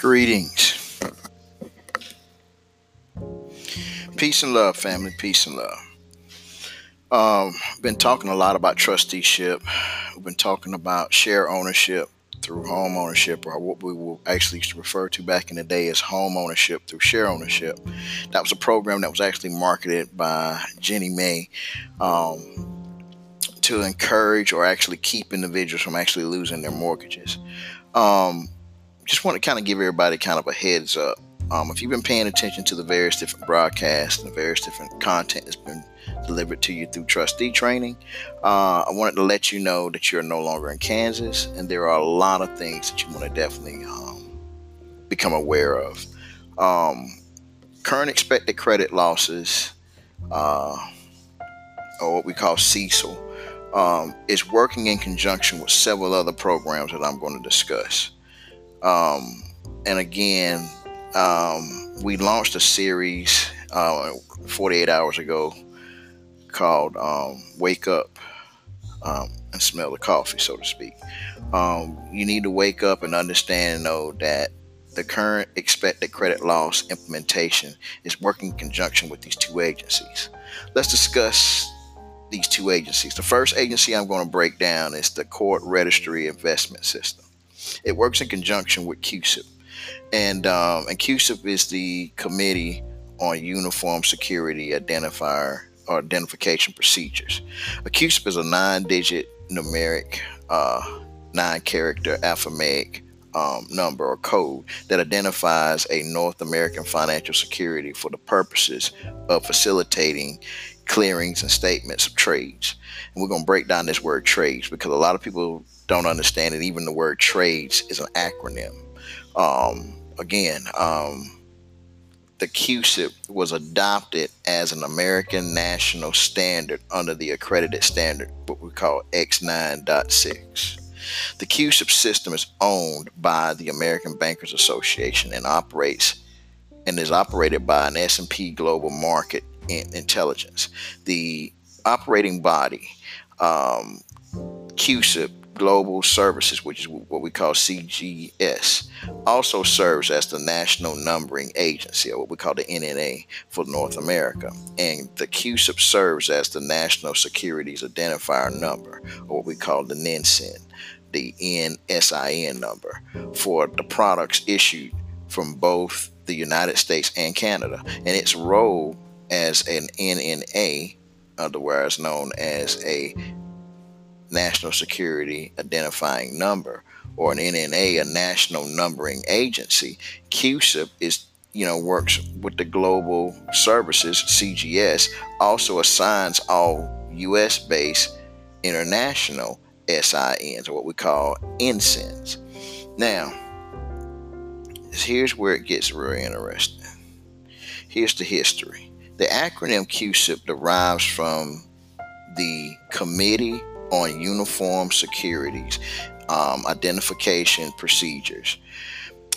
Greetings. Peace and love, family. Peace and love. Um, been talking a lot about trusteeship. We've been talking about share ownership through home ownership, or what we will actually used to refer to back in the day as home ownership through share ownership. That was a program that was actually marketed by Ginnie Mae um, to encourage or actually keep individuals from actually losing their mortgages. Um, just want to kind of give everybody kind of a heads up. Um, if you've been paying attention to the various different broadcasts and the various different content that's been delivered to you through trustee training, uh, I wanted to let you know that you're no longer in Kansas, and there are a lot of things that you want to definitely um, become aware of. Um, current expected credit losses, uh, or what we call CECL, um, is working in conjunction with several other programs that I'm going to discuss. Um, and again, um, we launched a series uh, 48 hours ago called um, Wake Up um, and Smell the Coffee, so to speak. Um, you need to wake up and understand and know that the current expected credit loss implementation is working in conjunction with these two agencies. Let's discuss these two agencies. The first agency I'm going to break down is the Court Registry Investment System. It works in conjunction with CUSIP, and um, and CUSIP is the Committee on Uniform Security Identifier or Identification Procedures. A CUSIP is a nine-digit numeric, uh, nine-character alphanumeric um, number or code that identifies a North American financial security for the purposes of facilitating clearings and statements of trades. And we're going to break down this word trades because a lot of people don't understand it. Even the word trades is an acronym. Um, again, um, the CUSIP was adopted as an American national standard under the accredited standard, what we call X9.6. The CUSIP system is owned by the American Bankers Association and operates and is operated by an S&P Global Market Intelligence. The operating body, um, CUSIP, Global Services, which is what we call CGS, also serves as the National Numbering Agency, or what we call the NNA for North America. And the CUSIP serves as the National Securities Identifier Number, or what we call the NINSIN, the NSIN number, for the products issued from both the United States and Canada. And its role as an NNA, otherwise known as a National Security Identifying Number, or an NNA, a National Numbering Agency. CUSIP is you know works with the global services CGS also assigns all US based international SINs or what we call NSINs. Now, here's where it gets really interesting. Here's the history. The acronym CUSIP derives from the Committee on uniform securities um, identification procedures.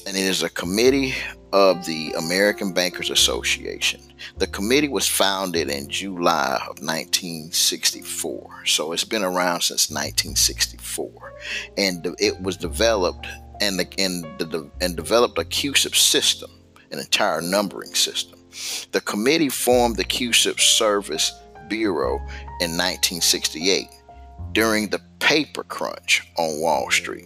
And it is a committee of the American Bankers Association. The committee was founded in July of 1964. So it's been around since 1964. And it was developed and, the, and, the, and developed a CUSIP system, an entire numbering system. The committee formed the CUSIP Service Bureau in 1968 during the paper crunch on Wall Street.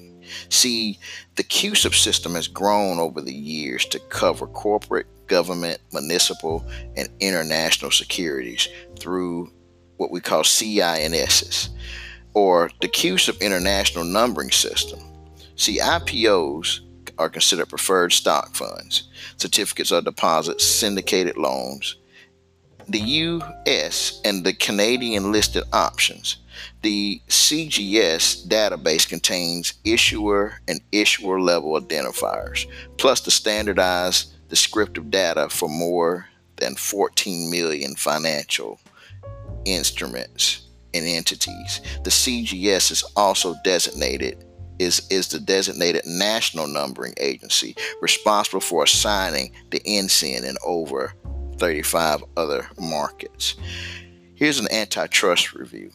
See, the CUSIP system has grown over the years to cover corporate, government, municipal, and international securities through what we call CINSs, or the CUSIP International Numbering System. See, IPOs are considered preferred stock funds, certificates of deposit, syndicated loans, the US and the Canadian listed options the CGS database contains issuer and issuer level identifiers, plus the standardized descriptive data for more than 14 million financial instruments and entities. The CGS is also designated is, is the designated national numbering agency responsible for assigning the NSIN in over 35 other markets. Here's an antitrust review.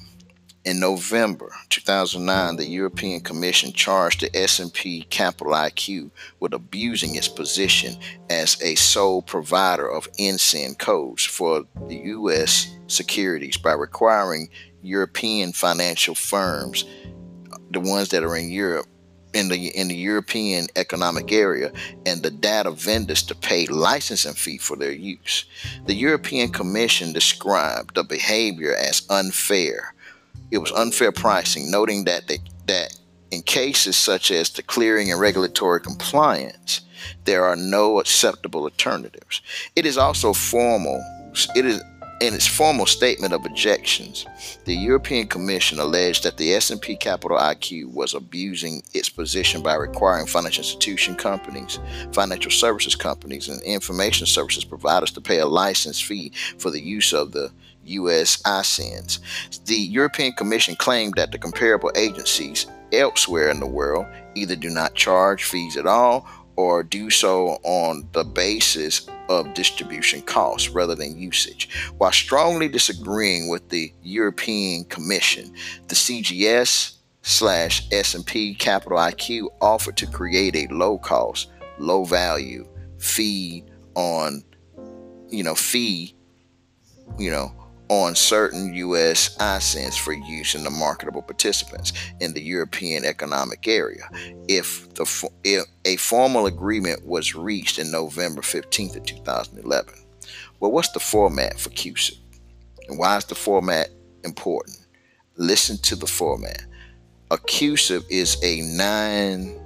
In November 2009, the European Commission charged the S&P Capital IQ with abusing its position as a sole provider of INSIN codes for the U.S. securities by requiring European financial firms, the ones that are in Europe, in the in the European Economic Area and the data vendors to pay licensing fee for their use. The European Commission described the behavior as unfair. It was unfair pricing, noting that they, that in cases such as the clearing and regulatory compliance, there are no acceptable alternatives. It is also formal. It is in its formal statement of objections, the European Commission alleged that the S&P Capital IQ was abusing its position by requiring financial institution companies, financial services companies, and information services providers to pay a license fee for the use of the U.S. ISINs. The European Commission claimed that the comparable agencies elsewhere in the world either do not charge fees at all or do so on the basis of distribution costs rather than usage. While strongly disagreeing with the European Commission, the CGS slash S&P Capital IQ offered to create a low cost, low value fee on, you know, fee, you know, on certain U.S. ISINs for use in the marketable participants in the European Economic Area. If the if a formal agreement was reached in November 15th of 2011. Well, what's the format for CUSIP? And why is the format important? Listen to the format. A CUSIP is a nine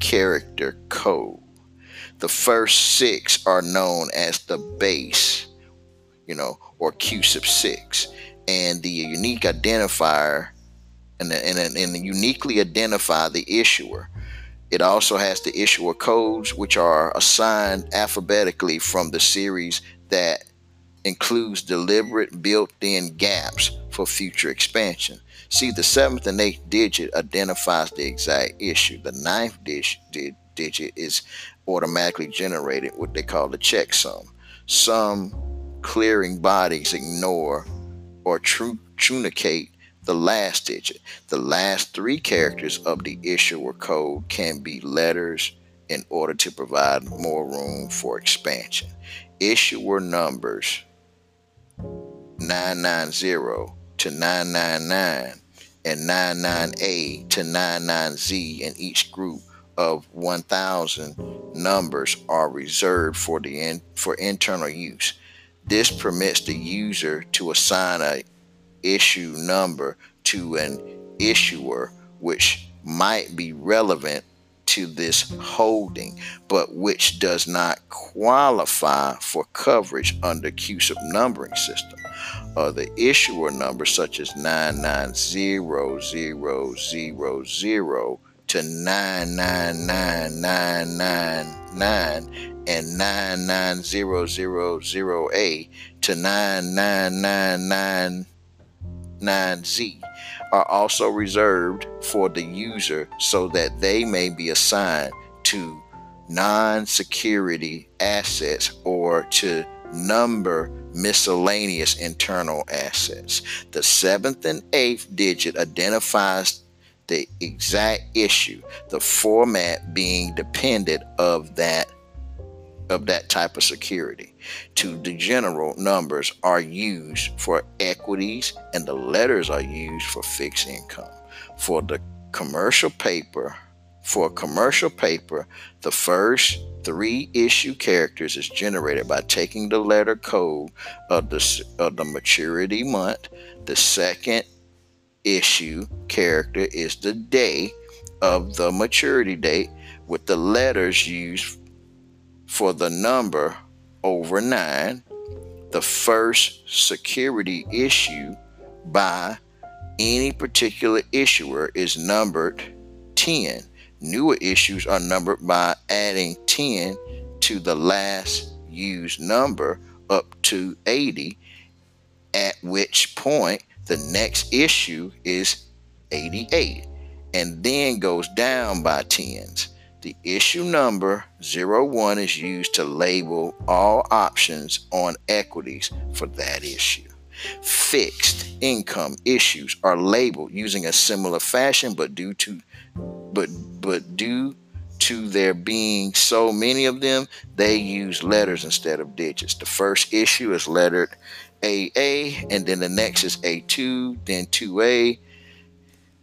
character code. The first six are known as the base, you know, or CUSIP 6. And the unique identifier and, and, and uniquely identify the issuer. It also has the issuer codes, which are assigned alphabetically from the series that includes deliberate built-in gaps for future expansion. See, the seventh and eighth digit identifies the exact issue. The ninth digit is automatically generated, what they call the checksum. Some clearing bodies ignore or truncate the last digit. The last three characters of the issuer code can be letters in order to provide more room for expansion. Issuer numbers 990 to 999 and 99A to 99Z in each group of 1000 numbers are reserved for the in, for internal use. This permits the user to assign a issue number to an issuer which might be relevant to this holding, but which does not qualify for coverage under CUSIP numbering system. Uh, the issuer numbers such as 9900000 to 999999 and 99000A to 99999Z are also reserved for the user so that they may be assigned to non security assets or to number miscellaneous internal assets. The seventh and eighth digit identifies the exact issue, the format being dependent of that of that type of security. To the general numbers are used for equities and the letters are used for fixed income. For the commercial paper, for commercial paper, the first three issue characters is generated by taking the letter code of the, of the maturity month. The second issue character is the day of the maturity date with the letters used for the number over 9, the first security issue by any particular issuer is numbered 10. Newer issues are numbered by adding 10 to the last used number up to 80, at which point the next issue is 88 and then goes down by tens. The issue number 01 is used to label all options on equities for that issue. Fixed income issues are labeled using a similar fashion, but due to but but due to there being so many of them, they use letters instead of digits. The first issue is lettered AA, and then the next is A2, then 2A,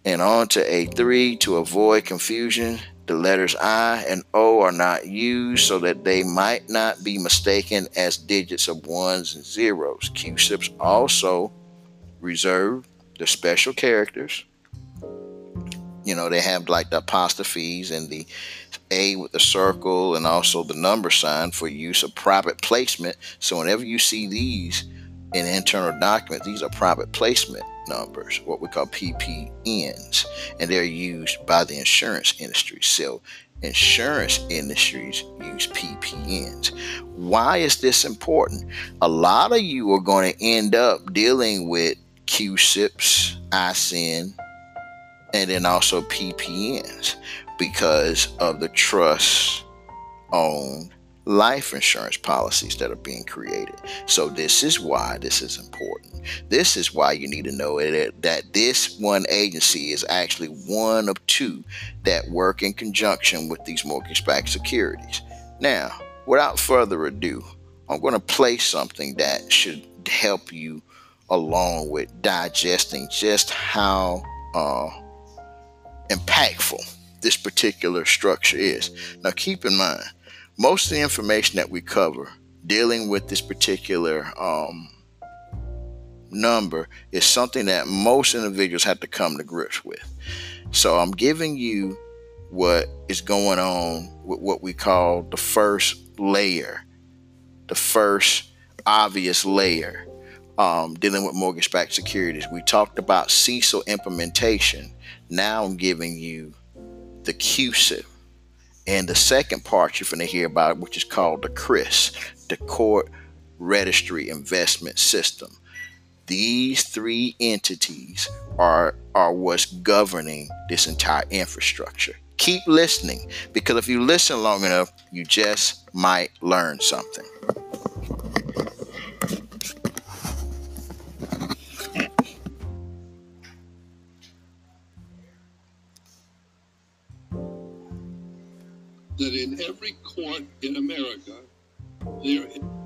and on to A3 to avoid confusion. The letters I and O are not used so that they might not be mistaken as digits of ones and zeros. CUSIPs also reserve the special characters. You know, they have like the apostrophes and the A with the circle and also the number sign for use of private placement. So whenever you see these in internal documents, these are private placement numbers, what we call PPNs, and they're used by the insurance industry. So, insurance industries use PPNs. Why is this important? A lot of you are going to end up dealing with CUSIPs, ISIN, and then also PPNs because of the trust owned life insurance policies that are being created. So, this is why this is important. This is why you need to know that, that this one agency is actually one of two that work in conjunction with these mortgage backed securities. Now, without further ado, I'm going to play something that should help you along with digesting just how uh, impactful this particular structure is. Now, keep in mind, most of the information that we cover dealing with this particular um, number is something that most individuals have to come to grips with. So I'm giving you what is going on with what we call the first layer, the first obvious layer um, dealing with mortgage backed securities. We talked about CECL implementation. Now I'm giving you the CUSIP and the second part you're going to hear about, which is called the CRIS, the Court Registry Investment System. These three entities are, are what's governing this entire infrastructure. Keep listening because if you listen long enough, you just might learn something. Every court in America, there that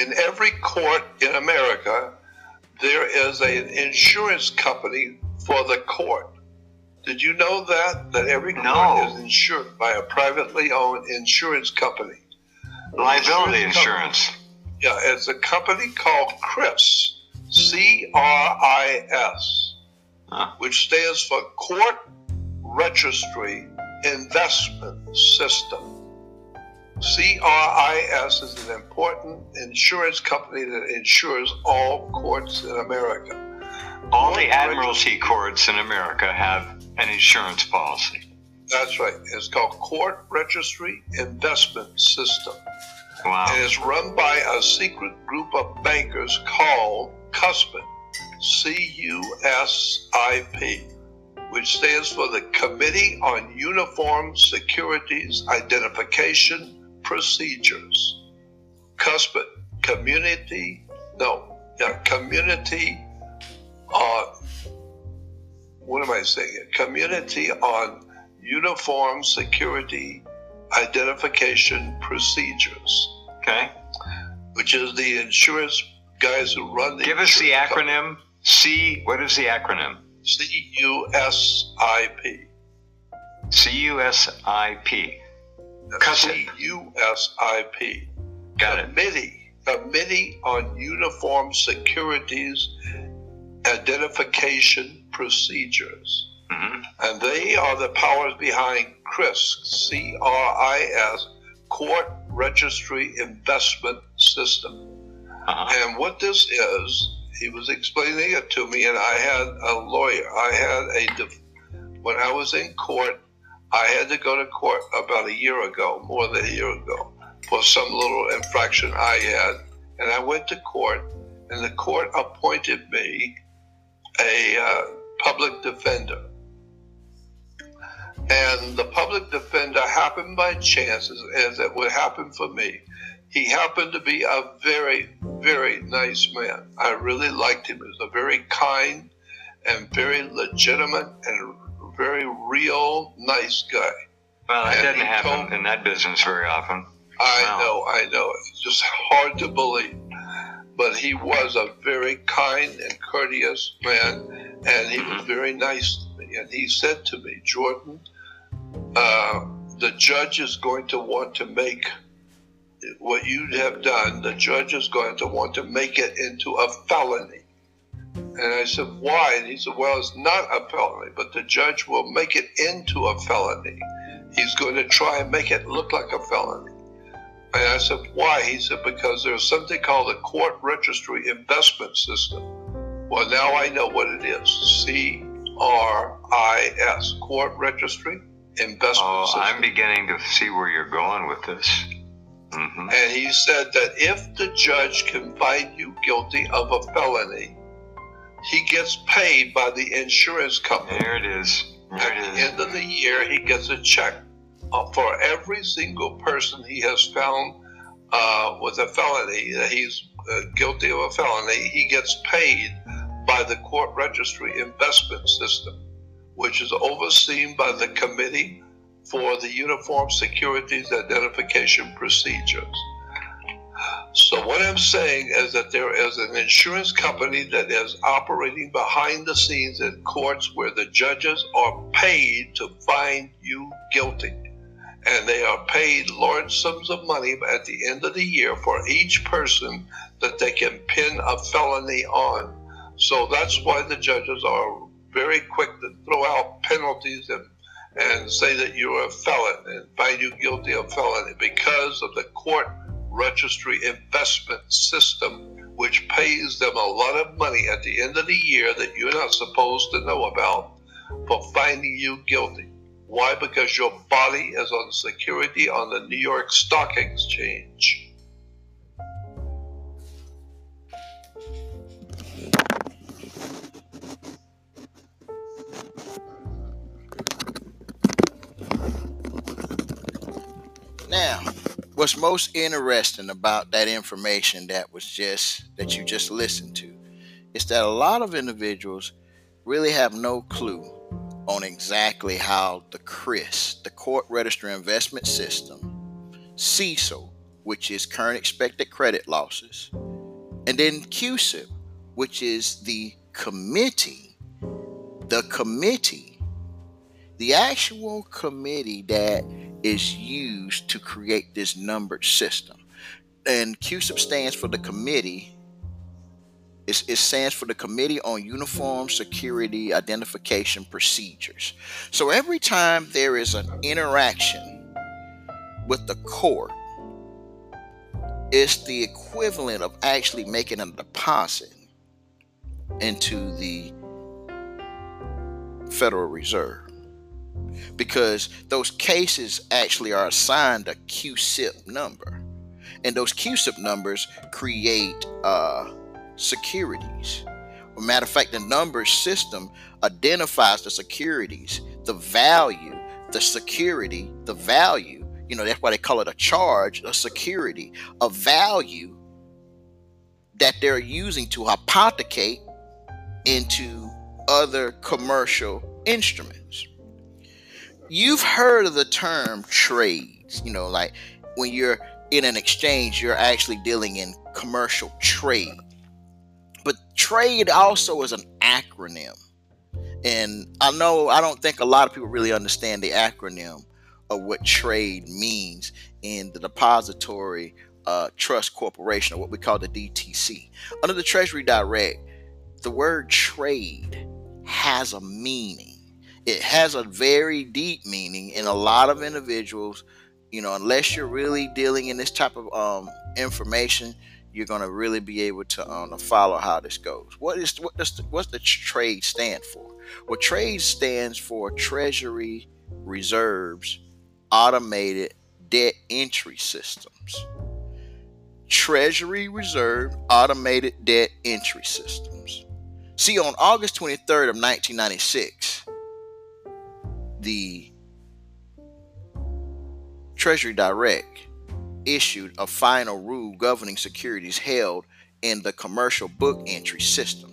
in every court in America, there is an insurance company for the court. Did you know that? That every court No. is insured by a privately owned insurance company. Liability Insurance insurance. Yeah, it's a company called CRIS, C R I S, Huh. which stands for Court Registry Investment System. CRIS is an important insurance company that insures all courts in America. All the admiralty courts in America have an insurance policy. That's right. It's called Court Registry Investment System. Wow. and is run by a secret group of bankers called CUSPID, C U S I P, which stands for the Committee on Uniform Securities Identification Procedures. CUSPID, Community, no, yeah, Community uh, what am I saying? Community on Uniform Security Identification Procedures. Okay. Which is the insurance guys who run the. Give us the acronym. C. What is the acronym? C U S I P. C U S I P. C U S I P. Got it. Committee. Committee on Uniform Securities Identification Procedures. Mm-hmm. And they are the powers behind CRIS, C R I S, Court Registry Investment System. Uh-huh. And what this is, he was explaining it to me, and I had a lawyer. I had a, def- when I was in court, I had to go to court about a year ago, more than a year ago, for some little infraction I had. And I went to court, and the court appointed me a uh, public defender. And the public defender happened by chance, as, as it would happen for me. He happened to be a very, very nice man. I really liked him. He was a very kind and very legitimate and very real nice guy. Well, that And doesn't happen told- in that business very often. I Wow. know, I know. It's just hard to believe. But he was a very kind and courteous man, and he was very nice to me. And he said to me, Jordan, uh, the judge is going to want to make what you have done, the judge is going to want to make it into a felony. And I said, why? And he said, well, it's not a felony, but the judge will make it into a felony. He's going to try and make it look like a felony. And I said, why? He said, because there's something called the Court Registry Investment System. Well, now I know what it is C R I S, Court Registry Investment Oh, System. I'm beginning to see where you're going with this. hmm And he said that if the judge can find you guilty of a felony, he gets paid by the insurance company. There it is. There At it the is. end of the year, he gets a check uh, for every single person he has found uh, with a felony, that he's uh, guilty of a felony. He gets paid by the court registry investment system, which is overseen by the Committee for the Uniform Securities Identification Procedures. So what I'm saying is that there is an insurance company that is operating behind the scenes in courts where the judges are paid to find you guilty. And they are paid large sums of money at the end of the year for each person that they can pin a felony on. So that's why the judges are very quick to throw out penalties and and say that you're a felon and find you guilty of felony because of the court registry investment system, which pays them a lot of money at the end of the year that you're not supposed to know about for finding you guilty. Why? Because your body is on security on the New York Stock Exchange. Now, what's most interesting about that information that was just that you just listened to is that a lot of individuals really have no clue on exactly how the CRIS, the Court Register Investment System, CECL, which is current expected credit losses, and then CUSIP, which is the committee, the committee, the actual committee that is used to create this numbered system. And CUSIP stands for the committee. It's, it stands for the Committee on Uniform Security Identification Procedures. So every time there is an interaction with the court, it's the equivalent of actually making a deposit into the Federal Reserve because those cases actually are assigned a CUSIP number, and those CUSIP numbers create uh, securities. A matter of fact, the number system identifies the securities, the value, the security, the value. You know, that's why they call it a charge, a security, a value that they're using to hypothecate into other commercial instruments. You've heard of the term trades, you know, like when you're in an exchange, you're actually dealing in commercial trade. But trade also is an acronym. And I know I don't think a lot of people really understand the acronym of what trade means in the Depository uh, Trust Corporation, or what we call the DTC. Under the Treasury Direct, the word trade has a meaning. It has a very deep meaning, and a lot of individuals, you know, unless you're really dealing in this type of um, information, you're going to really be able to um, follow how this goes. What is what does the, what's the trade stand for? Well, trade stands for Treasury Reserves Automated Debt Entry Systems. Treasury Reserve Automated Debt Entry Systems. See, on August 23rd of 1996, the Treasury Direct issued a final rule governing securities held in the commercial book entry system,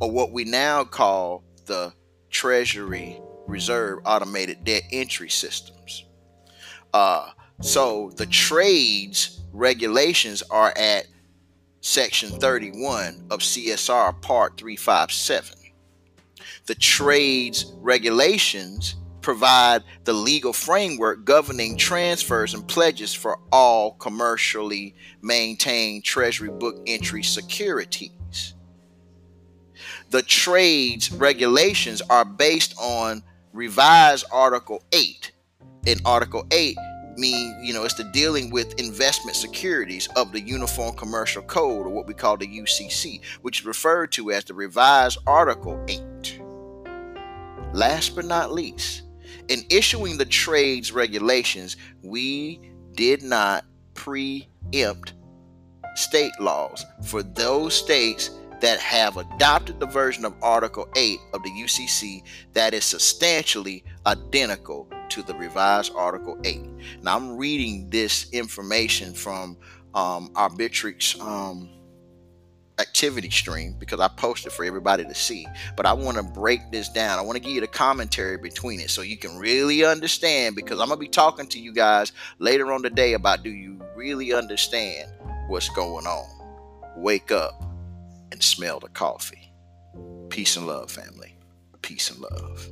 or what we now call the Treasury Reserve Automated Debt Entry Systems. Uh, so the trades regulations are at Section 31 of CFR Part 357. The trades regulations provide the legal framework governing transfers and pledges for all commercially maintained Treasury book entry securities. The trades regulations are based on revised Article 8. In Article 8, mean, you know, it's the dealing with investment securities of the Uniform Commercial Code, or what we call the UCC, which is referred to as the revised Article 8. Last but not least, in issuing the trades regulations, we did not preempt state laws for those states that have adopted the version of Article 8 of the UCC that is substantially identical to the revised Article 8. Now, I'm reading this information from um, Arbitrix um, activity stream because I posted for everybody to see. But I want to break this down. I want to give you the commentary between it so you can really understand because I'm going to be talking to you guys later on today about do you really understand what's going on? Wake up and smell the coffee. Peace and love, family. Peace and love.